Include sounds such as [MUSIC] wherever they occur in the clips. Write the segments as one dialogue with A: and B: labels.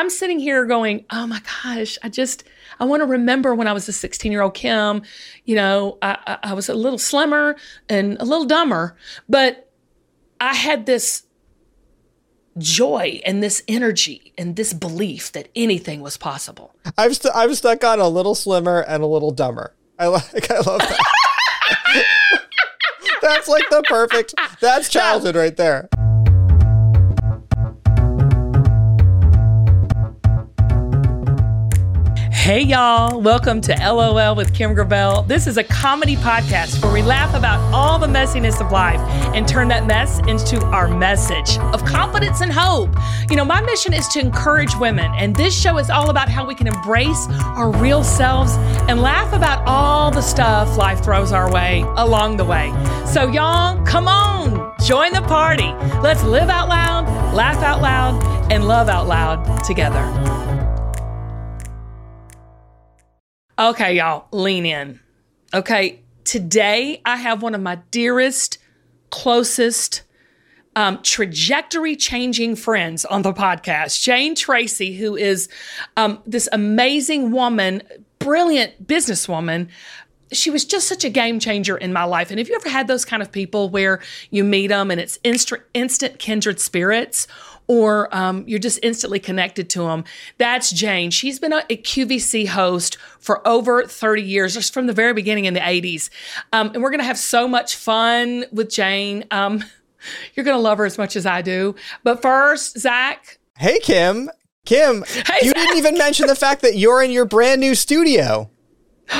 A: I'm sitting here going, oh my gosh, I just, I want to remember when I was a 16 year old Kim, you know, I, I, I was a little slimmer and a little dumber, but I had this joy and this energy and this belief that anything was possible.
B: I'm, st- I'm stuck on a little slimmer and a little dumber. I [LAUGHS] like, I love that. [LAUGHS] that's like the perfect, that's childhood right there.
A: Hey, y'all. Welcome to LOL with Kim Gravel. This is a comedy podcast where we laugh about all the messiness of life and turn that mess into our message of confidence and hope. You know, my mission is to encourage women, and this show is all about how we can embrace our real selves and laugh about all the stuff life throws our way along the way. So, y'all, come on, join the party. Let's live out loud, laugh out loud, and love out loud together. Okay, y'all, lean in. Okay, today I have one of my dearest, closest, um, trajectory changing friends on the podcast, Jane Treacy, who is um, this amazing woman, brilliant businesswoman. She was just such a game changer in my life. And have you ever had those kind of people where you meet them and it's instant, instant kindred spirits? Or um, you're just instantly connected to them. That's Jane. She's been a, a, QVC host for over 30 years, just from the very beginning in the 80s. Um, and we're going to have so much fun with Jane. Um, [LAUGHS] you're going to love her as much as I do. But first, Zac.
B: Hey, Kim. Kim, hey, you Zac. didn't even mention the fact that you're in your brand new studio. [GASPS]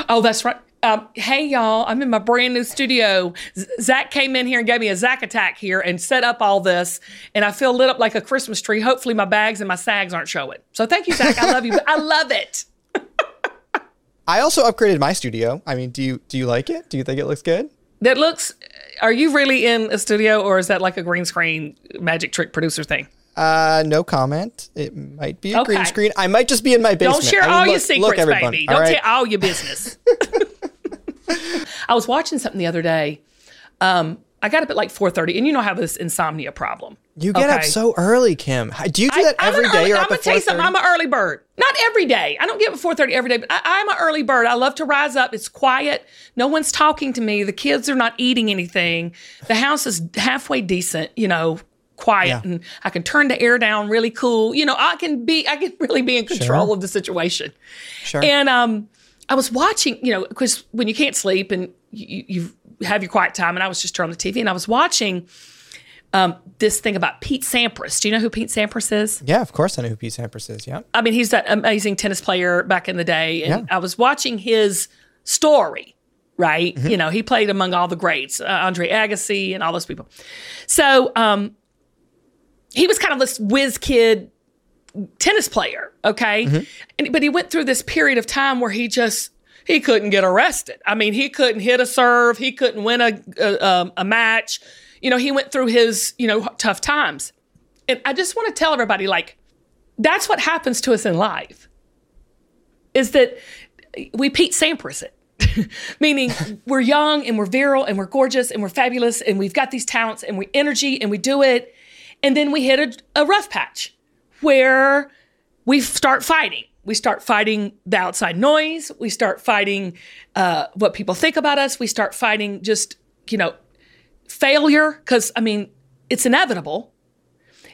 A: Oh, that's right. Um, hey y'all, I'm in my brand new studio. Z- Zac came in here and gave me a Zac attack here and set up all this, and I feel lit up like a Christmas tree. Hopefully, my bags and my sags aren't showing. So thank you, Zac. I love you. I love it. [LAUGHS]
B: I also upgraded my studio. I mean, do you do you like it? Do you think it looks good?
A: That looks. Are you really in a studio, or is that like a green screen magic trick producer thing?
B: Uh, no comment. It might be a okay. green screen. I might just be in my basement.
A: Don't share
B: I mean,
A: all
B: look,
A: your secrets, baby. Don't right? tell all your business. [LAUGHS] I was watching something the other day. Um, I got up at like 4:30, and you know I have this insomnia problem.
B: You get okay? up so early, Kim. Do you do that I, every day?
A: Early, I'm gonna tell you something. I'm an early bird. Not every day. I don't get up at 4:30 every day, but I, am an early bird. I love to rise up. It's quiet. No one's talking to me. The kids are not eating anything. The house is halfway decent. You know, quiet yeah. and I can turn the air down really cool. You know, I can be I can [LAUGHS] really be in control sure. of the situation. Sure. And um I was watching, you know, because when you can't sleep and you, you, have your quiet time, and I was just turning on the TV and I was watching um, this thing about Pete Sampras. Do you know who Pete Sampras is?
B: Yeah, of course I know who Pete Sampras is. Yeah.
A: I mean, he's that amazing tennis player back in the day. And yeah. I was watching his story, right? Mm-hmm. You know, he played among all the greats, uh, Andre Agassi and all those people. So um, he was kind of this whiz kid tennis player, okay? Mm-hmm. And, but he went through this period of time where he just he couldn't get arrested. I mean, he couldn't hit a serve, he couldn't win a, a, um, a match. You know, he went through his you know tough times. And I just want to tell everybody, like, that's what happens to us in life. Is that we Pete Sampras it. [LAUGHS] meaning we're young and we're virile and we're gorgeous and we're fabulous and we've got these talents and we energy and we do it and then we hit a, a rough patch where we start fighting. We start fighting the outside noise. We start fighting uh, what people think about us. We start fighting just, you know, failure, because, I mean, it's inevitable.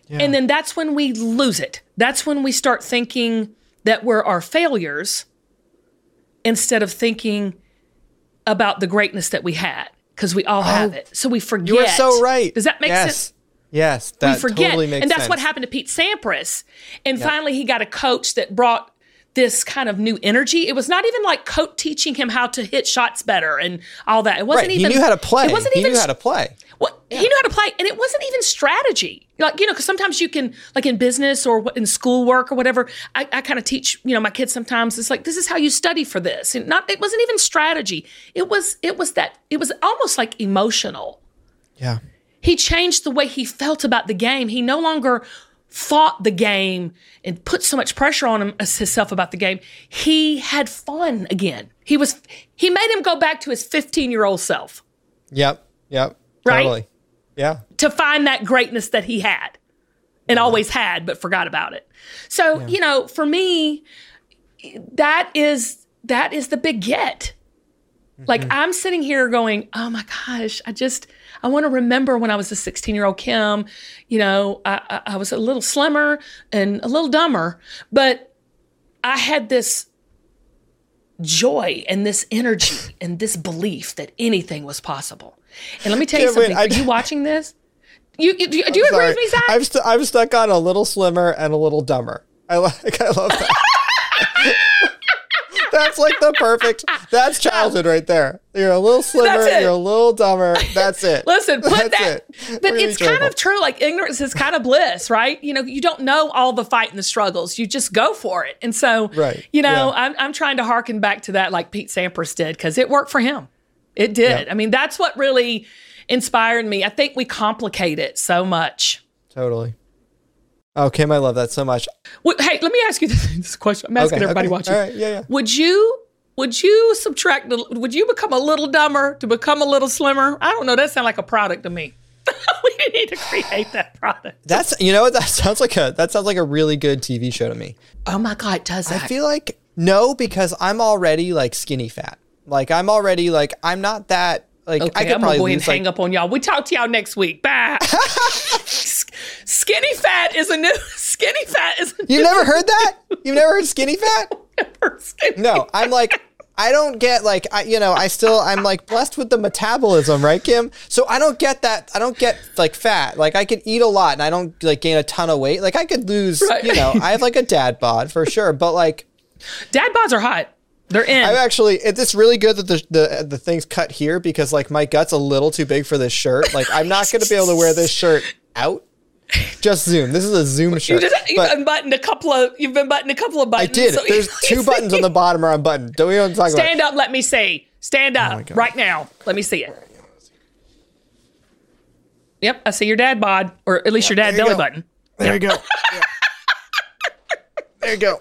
A: Yeah. And then that's when we lose it. That's when we start thinking that we're our failures instead of thinking about the greatness that we had because we all oh, have it. So we forget.
B: You are so right.
A: Does that make
B: yes.
A: sense?
B: Yes, that we forget. totally makes
A: And that's
B: sense.
A: what happened to Pete Sampras. And yep. finally, he got a coach that brought this kind of new energy. It was not even like coach teaching him how to hit shots better and all that. It wasn't
B: right.
A: even.
B: He knew how to play.
A: It wasn't
B: he
A: even.
B: knew how to play.
A: Well, yeah. he knew how to play, and it wasn't even strategy. Like you know, because sometimes you can, like in business or in schoolwork or whatever. I, I kind of teach, you know, my kids sometimes. It's like this is how you study for this, and not. It wasn't even strategy. It was. It was that. It was almost like emotional.
B: Yeah.
A: He changed the way he felt about the game. He no longer fought the game and put so much pressure on him, himself about the game. He had fun again. He was he made him go back to his 15 year old self.
B: Yep. Yep.
A: Right?
B: Totally. Yeah.
A: To find that greatness that he had. and always had, but forgot about it. So, you know, for me, that is that is the big get. Like
B: Mm-hmm.
A: I'm sitting here going, oh my gosh, I just I want to remember when I was a 16 year old Kim. You know, I, I, I was a little slimmer and a little dumber, but I had this joy and this energy and this belief that anything was possible. And let me tell you
B: Yeah, wait,
A: something.
B: I-
A: for you [LAUGHS] watching this, you, you do you, do you agree with me, Zac?
B: I'm, I'm stuck on a little slimmer and a little dumber. I [LAUGHS] like. I love that. [LAUGHS] that's like the perfect. That's childhood right there. You're a little slimmer. You're a little dumber. That's it.
A: Listen, put
B: That's
A: that.
B: it.
A: But it's kind of true. Like ignorance is kind of bliss, right? You know, you don't know all the fight and the struggles. You just go for it. And so,
B: Right.
A: you know,
B: Yeah.
A: I'm, I'm trying to harken back to that, like Pete Sampras did, because it worked for him. It did.
B: Yeah.
A: I mean, that's what really inspired me. I think we complicate it so much.
B: Totally. Oh, Kim, I love that so much.
A: Hey, let me ask you this, [LAUGHS] this question. I'm asking
B: Okay,
A: everybody
B: okay.
A: watching.
B: All right, yeah, yeah.
A: Would you would you subtract the would you become a little dumber to become a little slimmer? I don't know. That sounds like a product to me. [LAUGHS] we need to create that product.
B: That's you know what that sounds like a that sounds like a really good TV show to me.
A: Oh my god, does
B: I
A: that?
B: feel like no because I'm already like skinny fat. Like I'm already like I'm not that like
A: Okay,
B: I could
A: I'm
B: probably
A: gonna go ahead and
B: lose like
A: hang up on y'all. We talk to y'all next week. Bye. [LAUGHS] Skinny fat is a new [LAUGHS] skinny fat is a
B: You've never heard that? You've never heard skinny fat? [LAUGHS]
A: new skinny
B: No, I'm like I don't get like I you know I still I'm like blessed with the metabolism, right, Kim? So I don't get that. I don't get like fat. Like I could eat a lot and I don't like gain a ton of weight. Like I could lose,
A: Right.
B: you know, I have like a dad bod for sure, but like
A: Dad bods are hot. They're in.
B: I'm actually it- it's really good that the the the thing's cut here because like my gut's a little too big for this shirt. Like I'm not going to be able to wear this shirt out. Just zoom. This is a zoom
A: you
B: shirt.
A: just you've
B: But
A: unbuttoned a couple of you've been buttoned a couple of buttons.
B: I did.
A: so-
B: There's two [LAUGHS] buttons on the bottom are unbuttoned. Don't we want to talk about?
A: Stand up, let me see. Stand
B: Oh
A: up
B: God.
A: right now. Let me see it. Yep, I see your dad bod, or at least your dad belly
B: go.
A: button.
B: There you go. Yeah. [LAUGHS] There you go.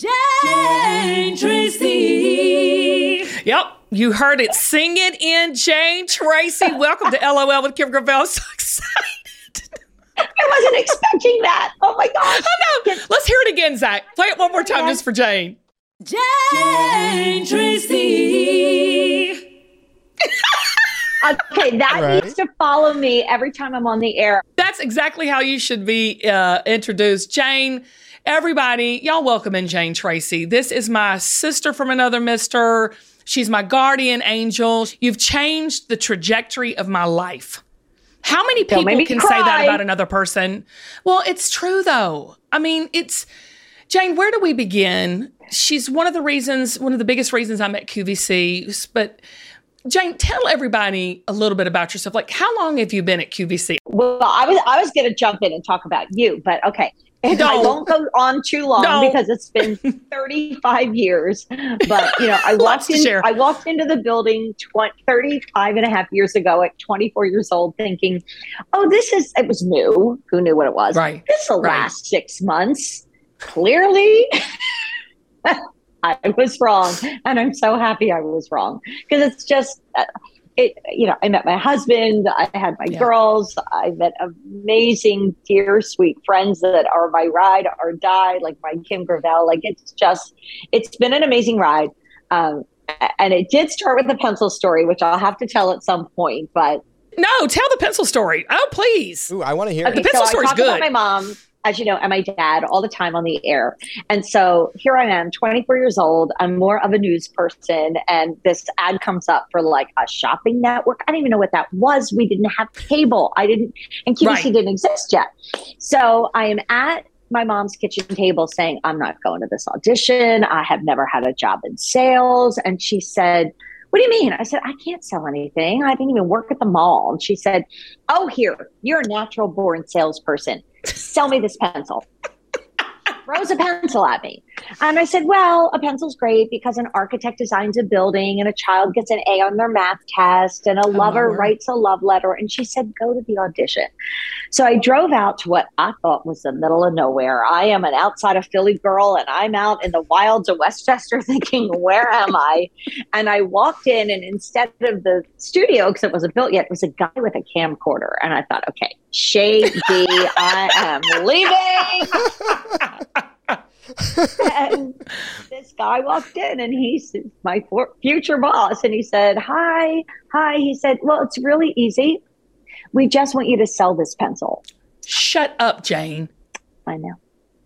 A: Jane Treacy. Yep, you heard it. Sing it in, Jane Treacy. Welcome to [LAUGHS] LOL with Kim Gravel. [LAUGHS] So excited.
C: I wasn't expecting that. Oh my gosh.
A: Oh no, let's hear it again, Zac. Play it one more time just for Jane. Jane Treacy. [LAUGHS]
C: Okay, that
B: Right.
C: needs to follow me every time I'm on the air.
A: That's exactly how you should be uh, introduced. Jane, everybody, y'all welcome in Jane Treacy. This is my sister from another mister. She's my guardian angel. You've changed the trajectory of my life. How many
C: Don't
A: people can say that about another person? Well, it's true though. I mean, it's Jane, where do we begin? She's one of the reasons, one of the biggest reasons I'm at QVC, but Jane, tell everybody a little bit about yourself. Like, how long have you been at QVC?
C: Well, I was I was going to jump in and talk about you, but okay. And I won't go on too long because it's been [LAUGHS] 35 years. But you know, I [LAUGHS] walked in. I walked into the building 20, 35 and a half years ago at 24 years old, thinking, "Oh, this is." It was new. Who knew what it was?
A: Right.
C: This will
A: Right.
C: last six months. Clearly, [LAUGHS] I was wrong, and I'm so happy I was wrong because it's just. Uh, It, you know, I met my husband. I had my
A: Yeah.
C: girls. I met amazing, dear, sweet friends that are my ride or die, like my Kim Gravel. Like it's just, it's been an amazing ride. Um, and it did start with the pencil story, which I'll have to tell at some point. But
A: No, tell the pencil story. Oh, please.
B: Ooh, I want to hear
C: Okay,
B: it.
A: The pencil
C: so
A: story's
C: I talk about
A: good.
C: my mom, as you know, and my dad all the time on the air. And so here I am, 24 years old. I'm more of a news person, and this ad comes up for like a shopping network. I don't even know what that was. We didn't have cable. I didn't, and QVC
A: Right.
C: didn't exist yet. So I am at my mom's kitchen table saying, I'm not going to this audition. I have never had a job in sales. And she said, What do you mean? I said, I can't sell anything. I didn't even work at the mall. And she said, Oh, here, you're a natural born salesperson. Sell me this pencil. Throws a pencil at me. And I said, Well, a pencil's great because an architect designs a building and a child gets an A on their math test and a lover writes a love letter. And she said, Go to the audition. So I drove out to what I thought was the middle of nowhere. I am an outside of Philly girl and I'm out in the wilds of West Chester [LAUGHS] thinking, Where am I? And I walked in, and instead of the studio, because it wasn't built yet, it was a guy with a camcorder. And I thought, okay, shady, I am leaving. [LAUGHS] and this guy walked in, and he's my for- future boss. And he said, Hi, hi. He said, Well, it's really easy. We just want you to sell this pencil.
A: Shut up, Jane.
C: I know.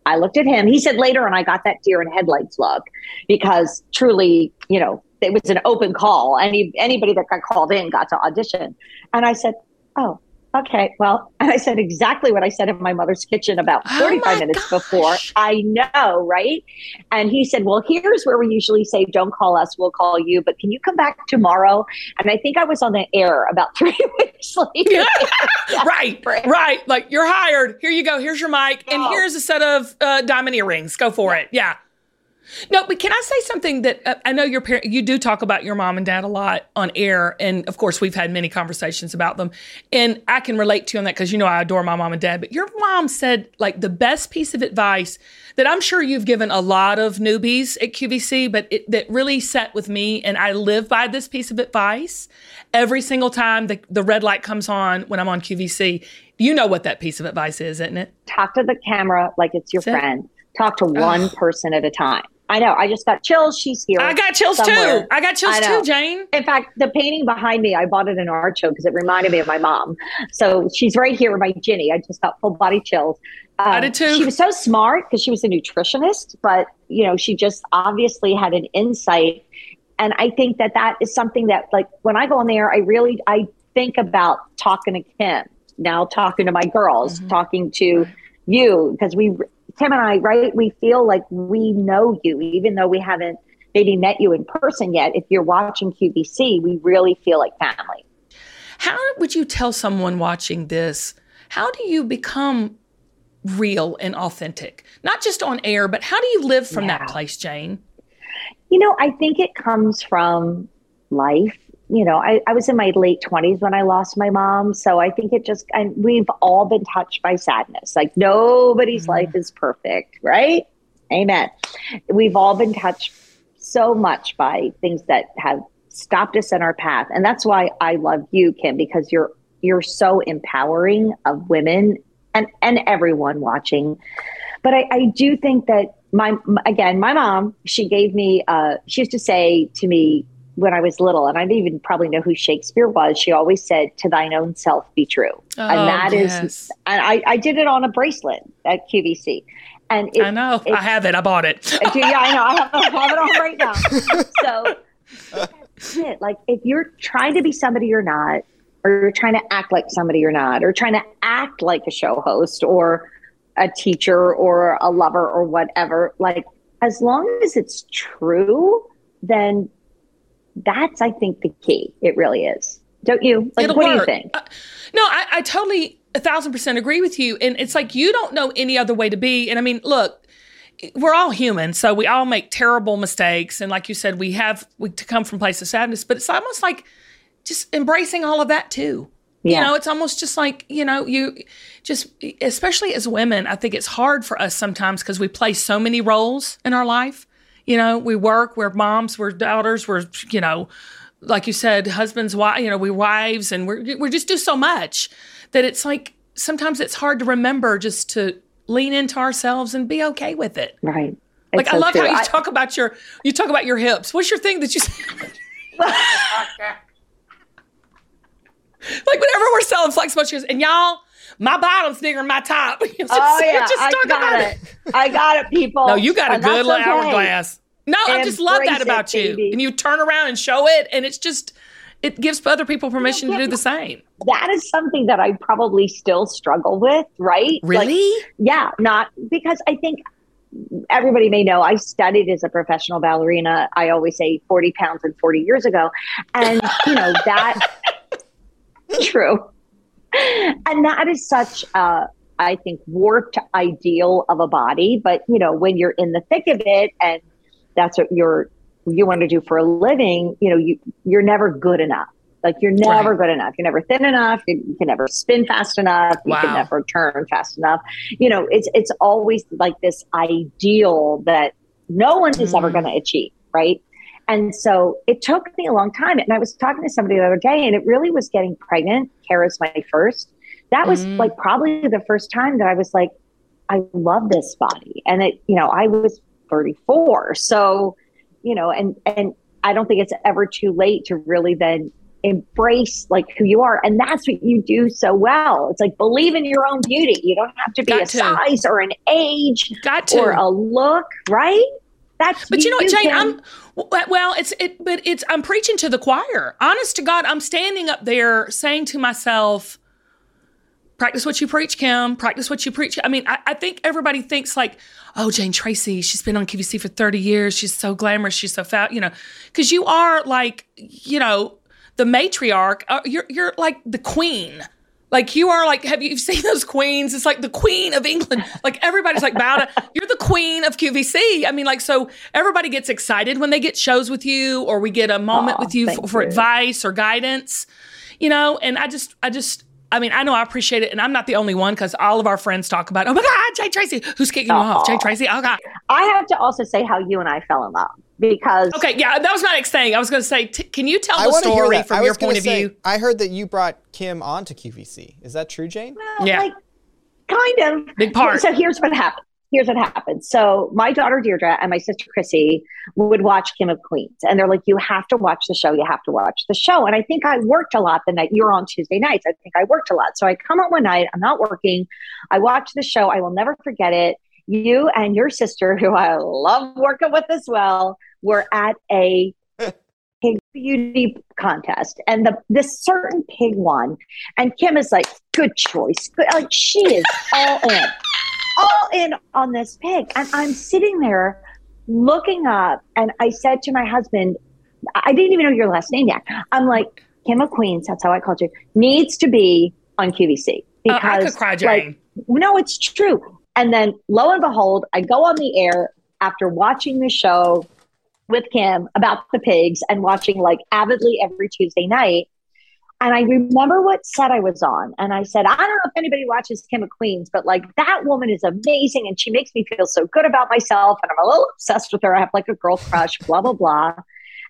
C: I looked at him. He said later, and I got that deer in headlights look because truly, you know, it was an open call. Any anybody that got called in got to audition. And I said, "Oh, okay, well." And [LAUGHS] I said exactly what I said in my mother's kitchen about
A: Oh
C: 45
A: my
C: minutes
A: gosh.
C: before. I know, right? And he said, "Well, here's where we usually say, don't call us, we'll call you. But can you come back tomorrow?" And I think I was on the air about [LAUGHS] three weeks later. [LAUGHS]
A: right,
C: Right.
A: Like you're hired. Here you go. Here's your mic, and
C: Oh.
A: here's a set of uh, diamond earrings. Go for it. Yeah. No, but can I say something that uh, I know your parent? You do talk about your mom and dad a lot on air, and of course we've had many conversations about them, and I can relate to you on that because you know I adore my mom and dad. But your mom said like the best piece of advice that I'm sure you've given a lot of newbies at QVC, but it, that really set with me, and I live by this piece of advice every single time the, the red light comes on when I'm on QVC. You know what that piece of advice is, isn't it?
C: talk to the camera like it's your
A: That's it.
C: friend. Talk to one person at a time. I know. I just got chills. She's here.
A: I got chills
C: somewhere.
A: too. I got chills
C: I
A: too, Jane.
C: In fact, the painting behind me, I bought it in art show because it reminded me of my mom. So she's right here, with my Ginny. I just got full body chills. Um,
A: I did too.
C: She was so smart because she was a nutritionist, but you know, she just obviously had an insight. And I think that that is something that, like, when I go on there, I really I think about talking to Kim now, talking to my girls,
A: Mm-hmm.
C: talking to you because we Kim and I, right? We feel like we know you, even though we haven't maybe met you in person yet. If you're watching QVC, we really feel like family.
A: How would you tell someone watching this? How do you become real and authentic? Not just on air, but how do you live from that place, Jane?
C: You know, I think it comes from life. You know, I, I was in my late 20s when I lost my mom. So I think it just, and we've all been touched by sadness. Like nobody's
A: Mhm.
C: life is perfect, right? Amen. We've all been touched so much by things that have stopped us in our path. And that's why I love you, Kim, because you're you're so empowering of women and, and everyone watching. But I, I do think that my again, my mom, she gave me uh she used to say to me when I was little, and I didn't even probably know who Shakespeare was, she always said, To thine own self be true.
A: Oh,
C: and that is
A: yes.
C: and I, I did it on a bracelet at QVC. And it,
A: I know.
C: it-
A: I have it. I bought it.
C: Yeah, I know. I have, I have it on [LAUGHS] right now. So that's it. Like if you're trying to be somebody you're not, or you're trying to act like somebody you're not, or trying to act like a show host or a teacher or a lover or whatever, like as long as it's true, then that's I think the key. It really is. Don't you? Like,
A: It'll
C: what do you think?
A: Uh, no, I, I totally a thousand percent agree with you. And it's like you don't know any other way to be. And I mean, look, we're all human, so we all make terrible mistakes. And like you said, we have we to come from place of sadness, but it's almost like just embracing all of that too. You know, it's almost just like, you know, you just, especially as women, I think it's hard for us sometimes because we play so many roles in our life. You know, we work, we're moms, we're daughters, we're, you know, like you said, husbands, wives, you know, we wives, and we're, we just do so much that it's like sometimes it's hard to remember just to lean into ourselves and be okay with it.
C: Right.
A: Like
C: It's
A: I love
C: true.
A: how you
C: I-
A: talk about your, you talk about your hips. What's your thing that you [LAUGHS] [LAUGHS] like whenever we're selling flexible shoes, and y'all, my bottom's bigger than my top. [LAUGHS] just,
C: Oh yeah,
A: just
C: I got
A: about
C: it. I got it, people.
A: No, you got a
C: And
A: good little
C: okay.
A: hourglass. No, I just love that
C: Embrace it,
A: about you.
C: baby.
A: And you turn around and show it, and it's just it gives other people permission to do the same.
C: That is something that I probably still struggle with, right? Like,
A: Really?
C: yeah, not because I think everybody may know I studied as a professional ballerina. I always say 40 pounds and 40 years ago. And, you know, that [LAUGHS] true. [LAUGHS] And that is such a, I think, warped ideal of a body. But, you know, when you're in the thick of it and that's what you're, you want to do for a living, you know, you, you're never good enough. Like you're never
A: Right.
C: good enough. You're never thin enough. You, you can never spin fast enough. You can never turn fast enough. You know, it's it's always like this ideal that no one is ever
A: Mm.
C: going to achieve, right? And so it took me a long time. And I was talking to somebody the other day, and it really was getting pregnant. Kara's my first. That was
A: Mm.
C: like probably the first time that I was like, I love this body. And it, you know, I was 34. So, you know, and and I don't think it's ever too late to really then embrace like who you are. And that's what you do so well. It's like believe in your own beauty. You don't have to be
A: Got
C: a
A: to.
C: size or an age
A: Got to.
C: or a look, right? That's
A: But you know what, Jane?
C: can-
A: I'm well. It's it, but it's I'm preaching to the choir. Honest to God, I'm standing up there saying to myself, "Practice what you preach, Kim. Practice what you preach." I mean, I, I think everybody thinks like, "Oh, Jane Treacy, she's been on QVC for 30 years. She's so glamorous. She's so fat." You know, because you are like, you know, the matriarch. Uh, you're you're like the queen. Like you are like, have you seen those queens? It's like the queen of England. Like everybody's like, bow to, you're the queen of QVC. I mean, like, so everybody gets excited when they get shows with you or we get a moment with you for, for
C: you.
A: advice or guidance, you know? And I just, I just, I mean, I know I appreciate it. And I'm not the only one because all of our friends talk about, oh my God, Jay Treacy, who's kicking you off? Jay Treacy. Oh God.
C: I have to also say how you and I fell in love because
A: Okay. Yeah. That was my next thing. I was going to say, t- can you tell
B: I
A: the
B: want to hear
A: story
B: that.
A: from your
B: was
A: point of
B: say,
A: view?
B: I heard that you brought Kim onto QVC. Is that true, Jane?
C: well,
A: Yeah.
C: like kind of
A: Big part.
C: So here's what happened. Here's what happened. So my daughter Deirdre and my sister Chrissy would watch Kim of Queens, and they're like, "You have to watch the show. You have to watch the show." And I think I worked a lot the night you're on Tuesday nights. I think I worked a lot. So I come out one night. I'm not working. I watch the show. I will never forget it. You and your sister, who I love working with as well, were at a [LAUGHS] pig beauty contest, and the this certain pig won. And Kim is like, "Good choice. Good. Like she is all in." all in on this pig. And I'm sitting there looking up, and I said to my husband, I didn't even know your last name yet. I'm like, Kim of Queens, that's how I called you, needs to be on QVC.
A: Uh, I could cry, Jane.
C: like, no, it's true. And then lo and behold, I go on the air after watching the show with Kim about the pigs and watching like avidly every Tuesday night. And I remember what set I was on. And I said, I don't know if anybody watches Kim of Queens, but like that woman is amazing and she makes me feel so good about myself. And I'm a little obsessed with her. I have like a girl crush, blah, blah, blah.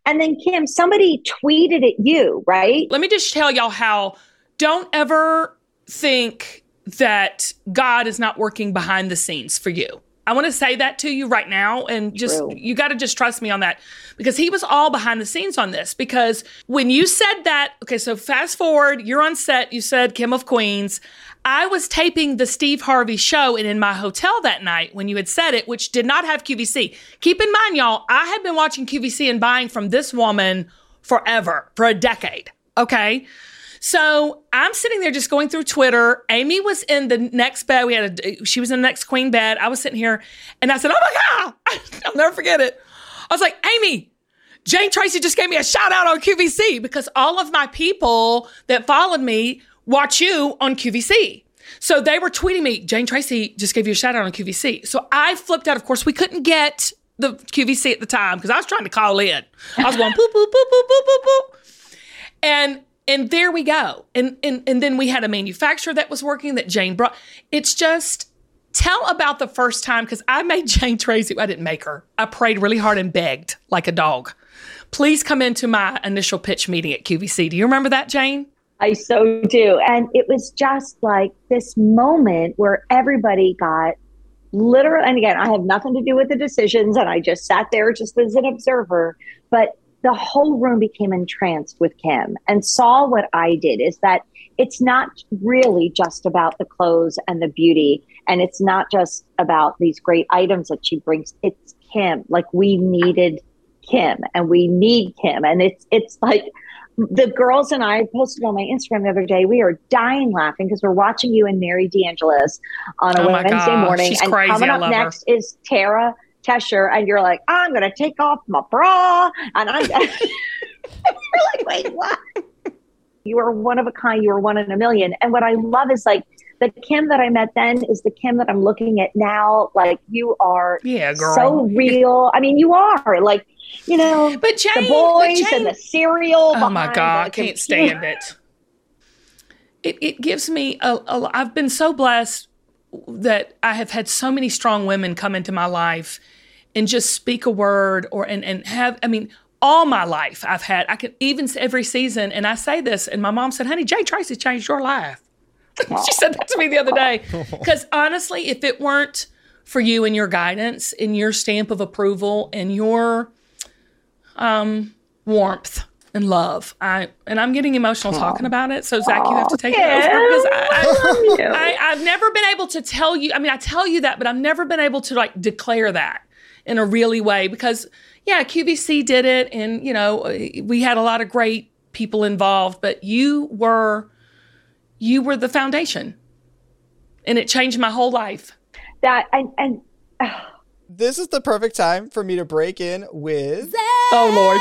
C: And then Kim, somebody tweeted at you, right?
A: let me just tell y'all how don't ever think that God is not working behind the scenes for you. I want to say that to you right now and just
C: True.
A: you got to just trust me on that because he was all behind the scenes on this because when you said that okay so fast forward you're on set you said Kim of Queens I was taping the Steve Harvey show and in my hotel that night when you had said it which did not have QVC keep in mind y'all I had been watching QVC and buying from this woman forever for a decade okay so I'm sitting there just going through Twitter. Amy was in the next bed. We had a, she was in the next queen bed. I was sitting here and I said, Oh my God, [LAUGHS] I'll never forget it. I was like, Amy, Jane Treacy just gave me a shout out on QVC because all of my people that followed me watch you on QVC. So they were tweeting me, Jane Treacy just gave you a shout out on QVC. So I flipped out. Of course, we couldn't get the QVC at the time because I was trying to call in. I was going boop, boop, boop, boop, boop, boop, boop. And and there we go. And, and and then we had a manufacturer that was working that Jane brought. It's just tell about the first time because I made [LAUGHS] Jane Treacy. I didn't make her. I prayed really hard and begged like a dog. Please come into my initial pitch meeting at QVC. Do you remember that, Jane?
C: I so do. And it was just like this moment where everybody got literal. And again, I have nothing to do with the decisions, and I just sat there just as an observer. But the whole room became entranced with Kim and saw what I did is that it's not really just about the clothes and the beauty. And it's not just about these great items that she brings. It's Kim. Like we needed Kim and we need Kim. And it's it's like the girls and I posted on my Instagram the other day. We are dying laughing because we're watching you and Mary DeAngelis on a
A: Oh
C: Wednesday
A: gosh,
C: morning.
A: she's
C: and
A: crazy.
C: coming up
A: love her.
C: next is Tara Tesher, and you're like, I'm gonna take off my bra, and I'm [LAUGHS] [LAUGHS] you're like, wait, what? You are one of a kind. You are one in a million. And what I love is like the Kim that I met then is the Kim that I'm looking at now. Like you are
A: Yeah, girl.
C: so real. I mean, you are like, you know,
A: But Jane,
C: the boys
A: but Jane,
C: and the cereal.
A: Oh my God, I can't
C: computer.
A: stand it. It it gives me a, a. I've been so blessed that I have had so many strong women come into my life and just speak a word or and and have. I mean, all my life I've had. I can even every season, and I say this, and my mom said, "Honey, Jay Treacy changed your life." [LAUGHS] she said that to me the other day. [LAUGHS] Because honestly, if it weren't for you and your guidance and your stamp of approval and your um, warmth and love, I and I'm getting emotional talking about it. So Zac, you have to take it over because I, I, I, I've never been able to tell you. I mean, I tell you that, but I've never been able to like declare that in a really way because yeah, QVC did it, and you know we had a lot of great people involved, but you were you were the foundation, and it changed my whole life.
C: That and and
B: This is the perfect time for me to break in with.
A: Oh Lord.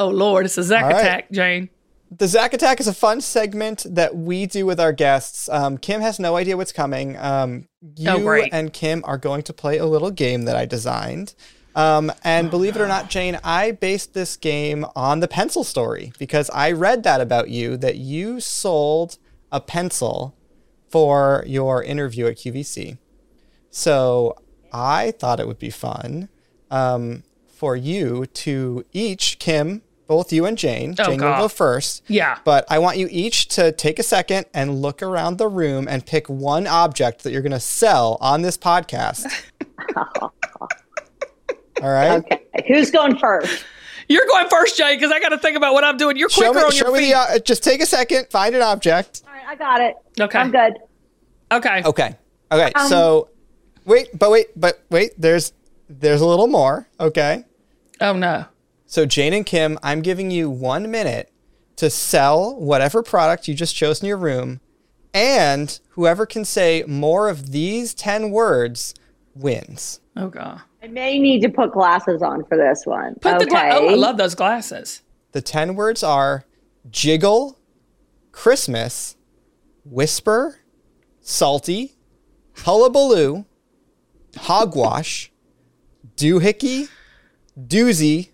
A: Oh Lord, it's a Zac
B: All right.
A: attack, Jane.
B: The Zac Attack is a fun segment that we do with our guests. Um, Kim has no idea what's coming. Um, you
A: Oh, great.
B: and Kim are going to play a little game that I designed. Um, and believe it or not, Jane, I based this game on the pencil story because I read that about you that you sold a pencil for your interview at QVC. So I thought it would be fun um, for you to each, Kim, both you and Jane,
A: Oh,
B: Jane will go first.
A: Yeah.
B: But I want you each to take a second and look around the room and pick one object that you're going to sell on this podcast. [LAUGHS] All right.
C: okay, who's going first?
A: You're going first, Jane, because I got to think about what I'm doing. You're
B: Show
A: quicker
B: me,
A: on
B: show
A: your
B: me
A: feet.
B: the, uh, just take a second, find an object.
C: All right, I got it.
A: Okay.
C: I'm good.
A: okay.
B: Okay. Okay.
C: Um,
B: so wait, but wait, but wait, there's there's a little more. Okay.
A: Oh no.
B: So Jane and Kim, I'm giving you one minute to sell whatever product you just chose in your room, and whoever can say more of these ten words wins.
A: Oh god.
C: I may need to put glasses on for this one.
A: Put
C: okay.
A: the gla- Oh, I love those glasses.
B: The ten words are jiggle, Christmas, whisper, salty, hullabaloo, hogwash, doohickey, doozy,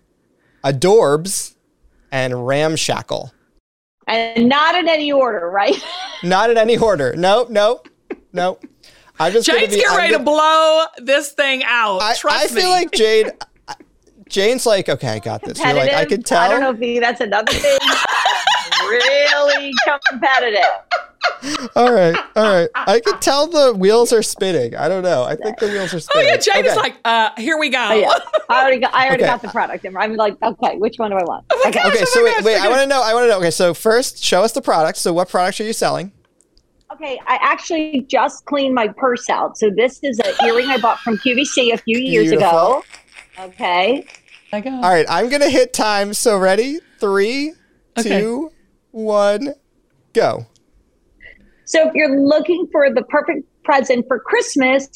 B: adorbs, and ramshackle.
C: and not in any order, right? [LAUGHS]
B: Not in any order. Nope, nope, nope. I'm just gonna be.
A: getting ready to
B: gonna-
A: blow this thing out.
B: I,
A: Trust
B: I feel like Jane. Jane's like, okay, I got this. You're like, I
C: Competitive.
B: could tell.
C: I don't know if he- that's another thing. [LAUGHS] really competitive.
B: All right, all right. I can tell the wheels are spinning. I don't know. I think the wheels are spinning.
A: oh
B: spinning.
A: yeah, Jane is
B: Okay.
A: like, uh, here we go.
C: Oh, yeah. I already got. I already
B: Okay.
C: got the product. and I'm like, okay, which one do I want? Okay.
B: Okay,
A: Oh
B: so wait,
A: gosh,
B: wait. I want to know. I want to know. Okay, so first, show us the product. So, what products are you selling?
C: Okay, I actually just cleaned my purse out. So this is an earring I bought from QVC a few years ago. Okay.
A: My God.
B: All right, I'm gonna hit time. So, ready? Three,
A: Okay.
B: two, one, go.
C: So if you're looking for the perfect present for Christmas,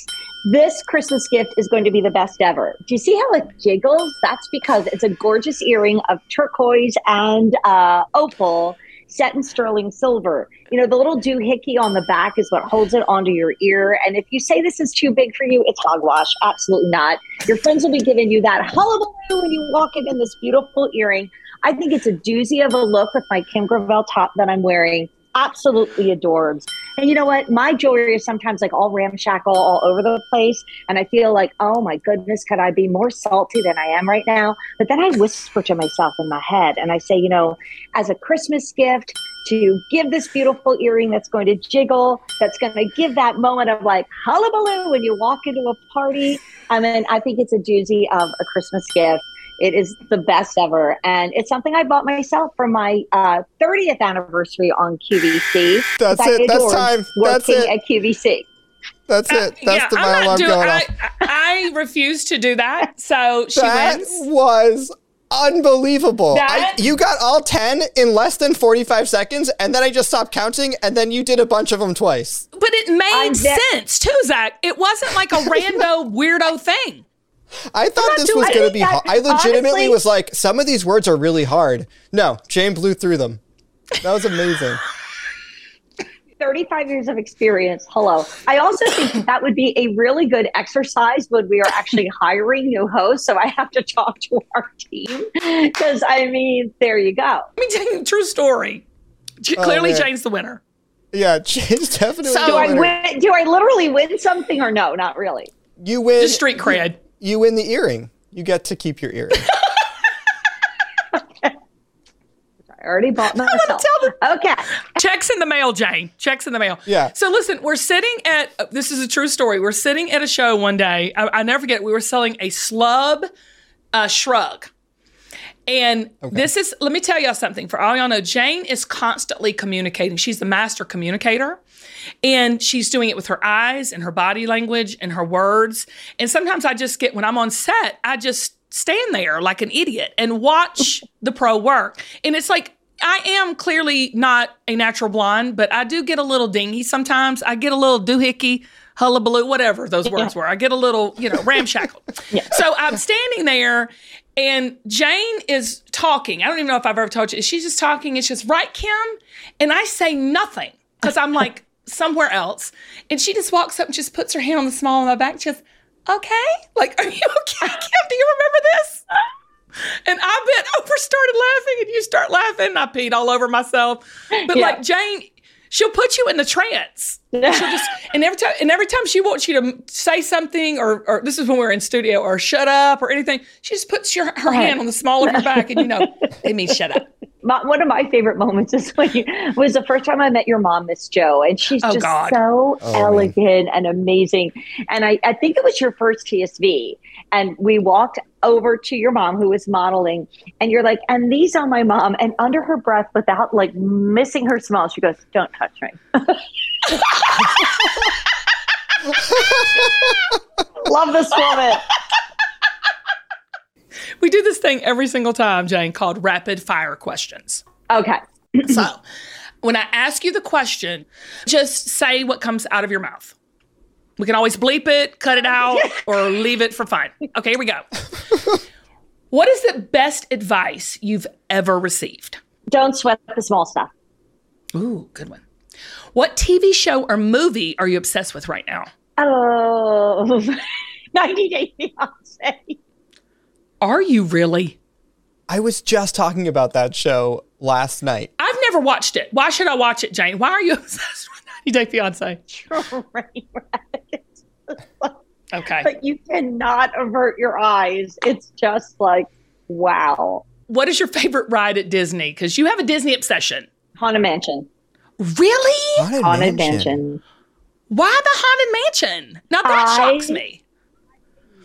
C: this Christmas gift is going to be the best ever. Do you see how it jiggles? That's because it's a gorgeous earring of turquoise and uh, opal set in sterling silver. You know, the little doohickey on the back is what holds it onto your ear. And if you say this is too big for you, it's hogwash. Absolutely not. Your friends will be giving you that hullabaloo when you walk in in this beautiful earring. I think it's a doozy of a look with my Kim Gravel top that I'm wearing absolutely adorbs. And you know what? My jewelry is sometimes like all ramshackle all over the place. And I feel like, oh my goodness, could I be more salty than I am right now? But then I whisper to myself in my head and I say, you know, as a Christmas gift, to give this beautiful earring that's going to jiggle, that's going to give that moment of like hullabaloo when you walk into a party. I mean, I think it's a doozy of a Christmas gift. It is the best ever. And it's something I bought myself for my uh, 30th anniversary on QVC.
B: That's it. That's time. That's it.
C: at QVC.
B: That's it. That's
A: yeah,
B: the
A: I'm
B: my
A: not doing.
B: going
A: I,
B: off.
A: I refuse to do that. So she
B: That
A: wins.
B: was unbelievable.
A: That-
B: I, you got all 10 in less than 45 seconds, and then I just stopped counting, and then you did a bunch of them twice.
A: But it made
C: I'm ve-
A: sense too, Zac. It wasn't like a rando [LAUGHS] weirdo thing.
B: I thought this was going to be
C: that.
B: hard. I legitimately
C: Honestly-
B: was like, some of these words are really hard. No, Jane blew through them. That was amazing.
C: 35 years of experience. Hello. I also think that would be a really good exercise when we are actually [LAUGHS] hiring new hosts. So I have to talk to our team because I mean, there you go.
A: I mean, Jane, true story.
B: Oh,
A: Clearly,
B: man.
A: Jane's the winner.
B: Yeah, [LAUGHS] Jane's definitely
A: So-
B: the
C: Do I win? Do I literally win something or no? Not really.
B: You win.
A: Just street cred.
B: You win the earring. You get to keep your earring. [LAUGHS]
C: I already bought [LAUGHS] myself. Okay.
A: Checks in the mail, Jane. Checks in the mail.
B: Yeah.
A: So listen, we're sitting at this is a true story. We're sitting at a show one day. I, I never forget. We were selling a slub uh, shrug. And this is, let me tell y'all something. For all y'all know, Jane is constantly communicating. She's the master communicator. And she's doing it with her eyes and her body language and her words. And sometimes I just get, when I'm on set, I just stand there like an idiot and watch [LAUGHS] the pro work. And it's like, I am clearly not a natural blonde, but I do get a little dingy sometimes. I get a little doohickey, hullabaloo, whatever those words were. I get a little, you know, ramshackle. [LAUGHS] So I'm standing there and Jane is talking. I don't even know if I've ever told you. She's just talking. It's just, right, Kim? And I say nothing because I'm like somewhere else. And she just walks up and just puts her hand on the small of my back. Just, okay? Like, are you okay, Kim? Do you remember this? And I bent over, started laughing, and you start laughing. And I peed all over myself. But
C: Yeah.
A: like Jane, she'll put you in the trance. [LAUGHS] She'll just and every time and every time she wants you to say something, or or this is when we're in studio, or shut up, or anything, she just puts your her hand on the small of your back, and you know it means shut up.
C: My, one of my favorite moments is when you was the first time I met your mom, Miss Joe, and she's
A: Oh,
C: just
A: God.
C: so
B: Oh,
C: elegant and amazing. And I, I think it was your first TSV, and we walked over to your mom who was modeling, and you're like, and these are my mom, and under her breath, without like missing her smile, she goes, "Don't touch me." [LAUGHS] Love this woman.
A: We do this thing every single time, Jane, called rapid fire questions.
C: Okay. [CLEARS THROAT]
A: So when I ask you the question, just say what comes out of your mouth. We can always bleep it, cut it out, [LAUGHS] or leave it for fun. Okay, here we go. what is the best advice you've ever received?
C: Don't sweat the small stuff.
A: Ooh, good one. What TV show or movie are you obsessed with right now?
C: Oh, [LAUGHS] 90 Day Fiance.
A: Are you really?
B: I was just talking about that show last night.
A: I've never watched it. Why should I watch it, Jane? Why are you [LAUGHS] obsessed with 90 Day Fiance?
C: Train wreck.
A: Okay.
C: But you cannot avert your eyes. It's just like, wow.
A: What is your favorite ride at Disney? Because you have a Disney obsession.
C: Haunted Mansion.
A: Really?
B: Haunted,
C: Haunted
B: Mansion.
C: Mansion.
A: Why the haunted mansion? Now that
C: I-
A: shocks me.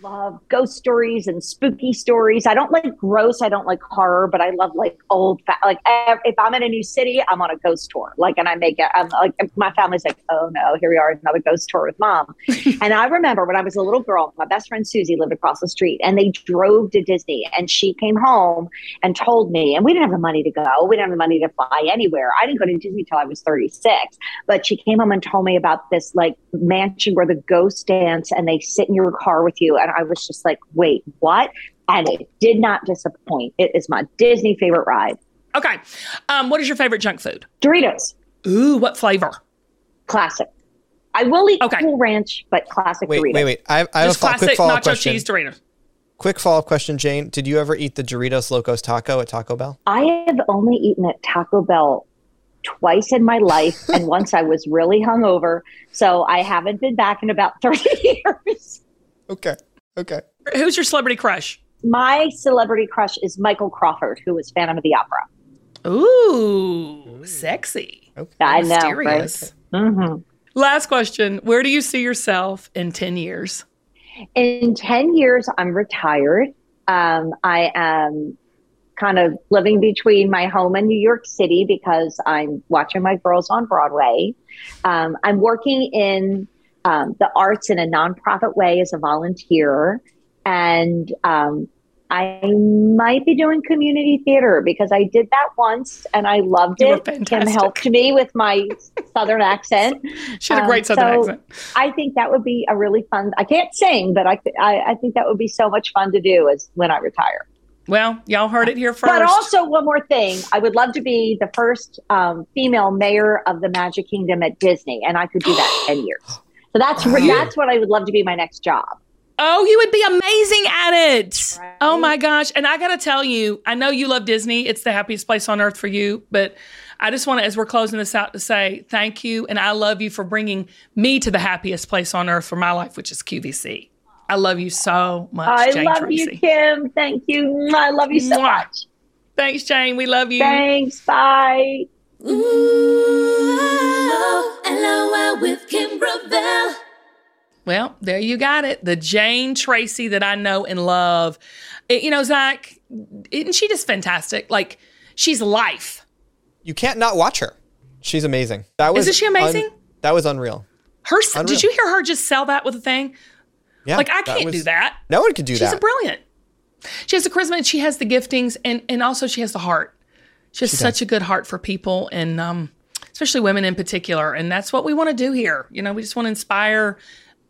C: Love ghost stories and spooky stories. I don't like gross. I don't like horror, but I love like old. Fa- like if I'm in a new city, I'm on a ghost tour. Like, and I make it. I'm like my family's like, oh no, here we are, another ghost tour with mom. [LAUGHS] and I remember when I was a little girl, my best friend Susie lived across the street, and they drove to Disney, and she came home and told me, and we didn't have the money to go. We didn't have the money to fly anywhere. I didn't go to Disney till I was 36, but she came home and told me about this like mansion where the ghosts dance and they sit in your car with you. And I was just like, wait, what? And it did not disappoint. It is my Disney favorite ride.
A: Okay. Um, what is your favorite junk food?
C: Doritos.
A: Ooh, what flavor?
C: Classic. I will eat
A: Okay.
C: Cool Ranch, but classic
B: Wait,
C: Doritos.
B: wait, wait. I, I have
A: Just
B: a fo- quick
A: classic
B: follow up
A: nacho
B: question.
A: cheese Doritos.
B: Quick follow up question, Jane. Did you ever eat the Doritos Locos Taco at Taco Bell?
C: I have only eaten at Taco Bell twice in my life, and [LAUGHS] once I was really hungover. So I haven't been back in about [LAUGHS] 30 years.
B: Okay. Okay.
A: Who's your celebrity crush?
C: My celebrity crush is Michael Crawford, who was Phantom of the Opera.
A: Ooh, sexy.
B: Okay.
C: I know, right?
A: Mysterious.
C: Mhm.
A: Last question. Where do you see yourself in 10 years?
C: In 10 years, I'm retired. Um, I am kind of living between my home and New York City because I'm watching my girls on Broadway. Um, I'm working in um, the arts in a nonprofit way as a volunteer. And um, I might be doing community theater because I did that once and I loved
A: You
C: it. Kim helped me with my southern accent. [LAUGHS]
A: She had a
C: Um,
A: great southern
C: so
A: accent.
C: I think that would be a really fun. I can't sing, but I, I I think that would be so much fun to do as when I retire.
A: Well, y'all heard it here first.
C: But also one more thing, I would love to be the first um, female mayor of the Magic Kingdom at Disney, and I could do that [GASPS] in ten years. So that's that's what I would love to be my next job.
A: Oh, you would be amazing at it.
C: Right.
A: Oh my gosh. And I got to tell you, I know you love Disney. It's the happiest place on earth for you. But I just want to, as we're closing this out, to say thank you. And I love you for bringing me to the happiest place on earth for my life, which is QVC. I love you so much,
C: I
A: Jane
C: love
A: Treacy.
C: you, Kim. Thank you. I love you so
A: Mwah.
C: much.
A: Thanks, Jane. We love you.
C: Thanks. Bye.
D: Ooh, LOL with Kim Gravel.
A: Well, there you got it. The Jane Treacy that I know and love. It- you know, Zac, isn't she just fantastic? Like, she's life.
B: You can't not watch her. She's amazing. That was
A: Isn't she amazing?
B: that was unreal.
A: Her,
B: Unreal.
A: did you hear her just sell that with a thing?
B: Yeah.
A: Like, I can't
B: was-
A: do that.
B: No one could do that.
A: She's
B: that.
A: a brilliant. She has the charisma and she has the giftings and, and also she has the heart. She has such a good heart for people and um, especially women in particular. And that's what we want to do here. You know, we just want to inspire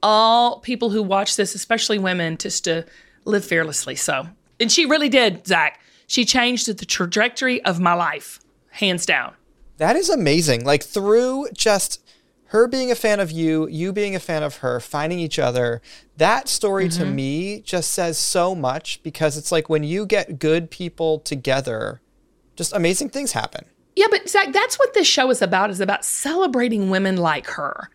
A: all people who watch this, especially women, just to live fearlessly. So, and she really did, Zac. She changed the trajectory of my life, hands down.
B: That is amazing. Like through just her being a fan of you, you being a fan of her, finding each other. That story to
A: Mm-hmm.
B: me just says so much because it's like when you get good people together, just amazing things happen.
A: Yeah, but Zac, that's what this show is about. Is about celebrating women like her.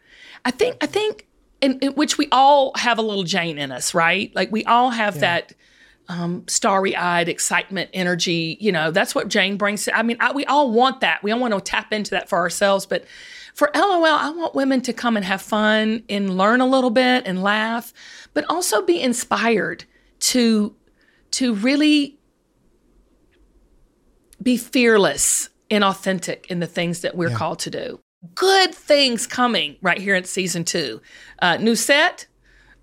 A: I think. I think. In, in which we all have a little Jane in us, right? Like we all have that um, starry-eyed excitement, energy. You know, that's what Jane brings. I mean, I, we all want that. We all want to tap into that for ourselves. But for LOL, I want women to come and have fun and learn a little bit and laugh, but also be inspired to to really be fearless and authentic in the things that we're called to do. Good things coming right here in season two. Uh, new set,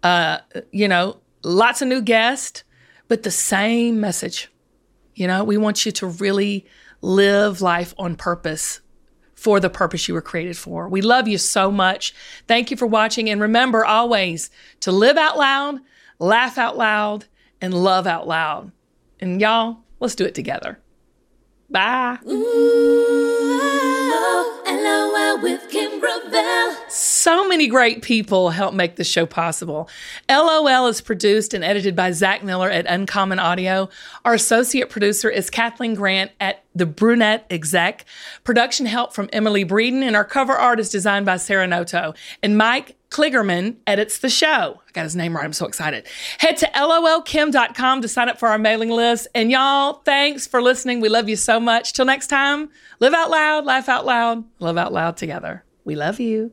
A: uh, you know, lots of new guests, but the same message. You know, we want you to really live life on purpose for the purpose you were created for. We love you so much. Thank you for watching. And remember always to live out loud, laugh out loud, and love out loud. And y'all, let's do it together. Bye.
D: LOL with Kim Gravel.
A: So many great people help make the show possible. LOL is produced and edited by Zac Miller at Uncommon Audio. Our associate producer is Kathleen Grant at The Brunette Exec. Production help from Emily Breeden, and our cover art is designed by Sarah Noto. And Mike Kligerman edits the show. I got his name right. I'm so excited. Head to lolkim.com to sign up for our mailing list. And y'all, thanks for listening. We love you so much. Till next time, live out loud, laugh out loud, love out loud together. We love you.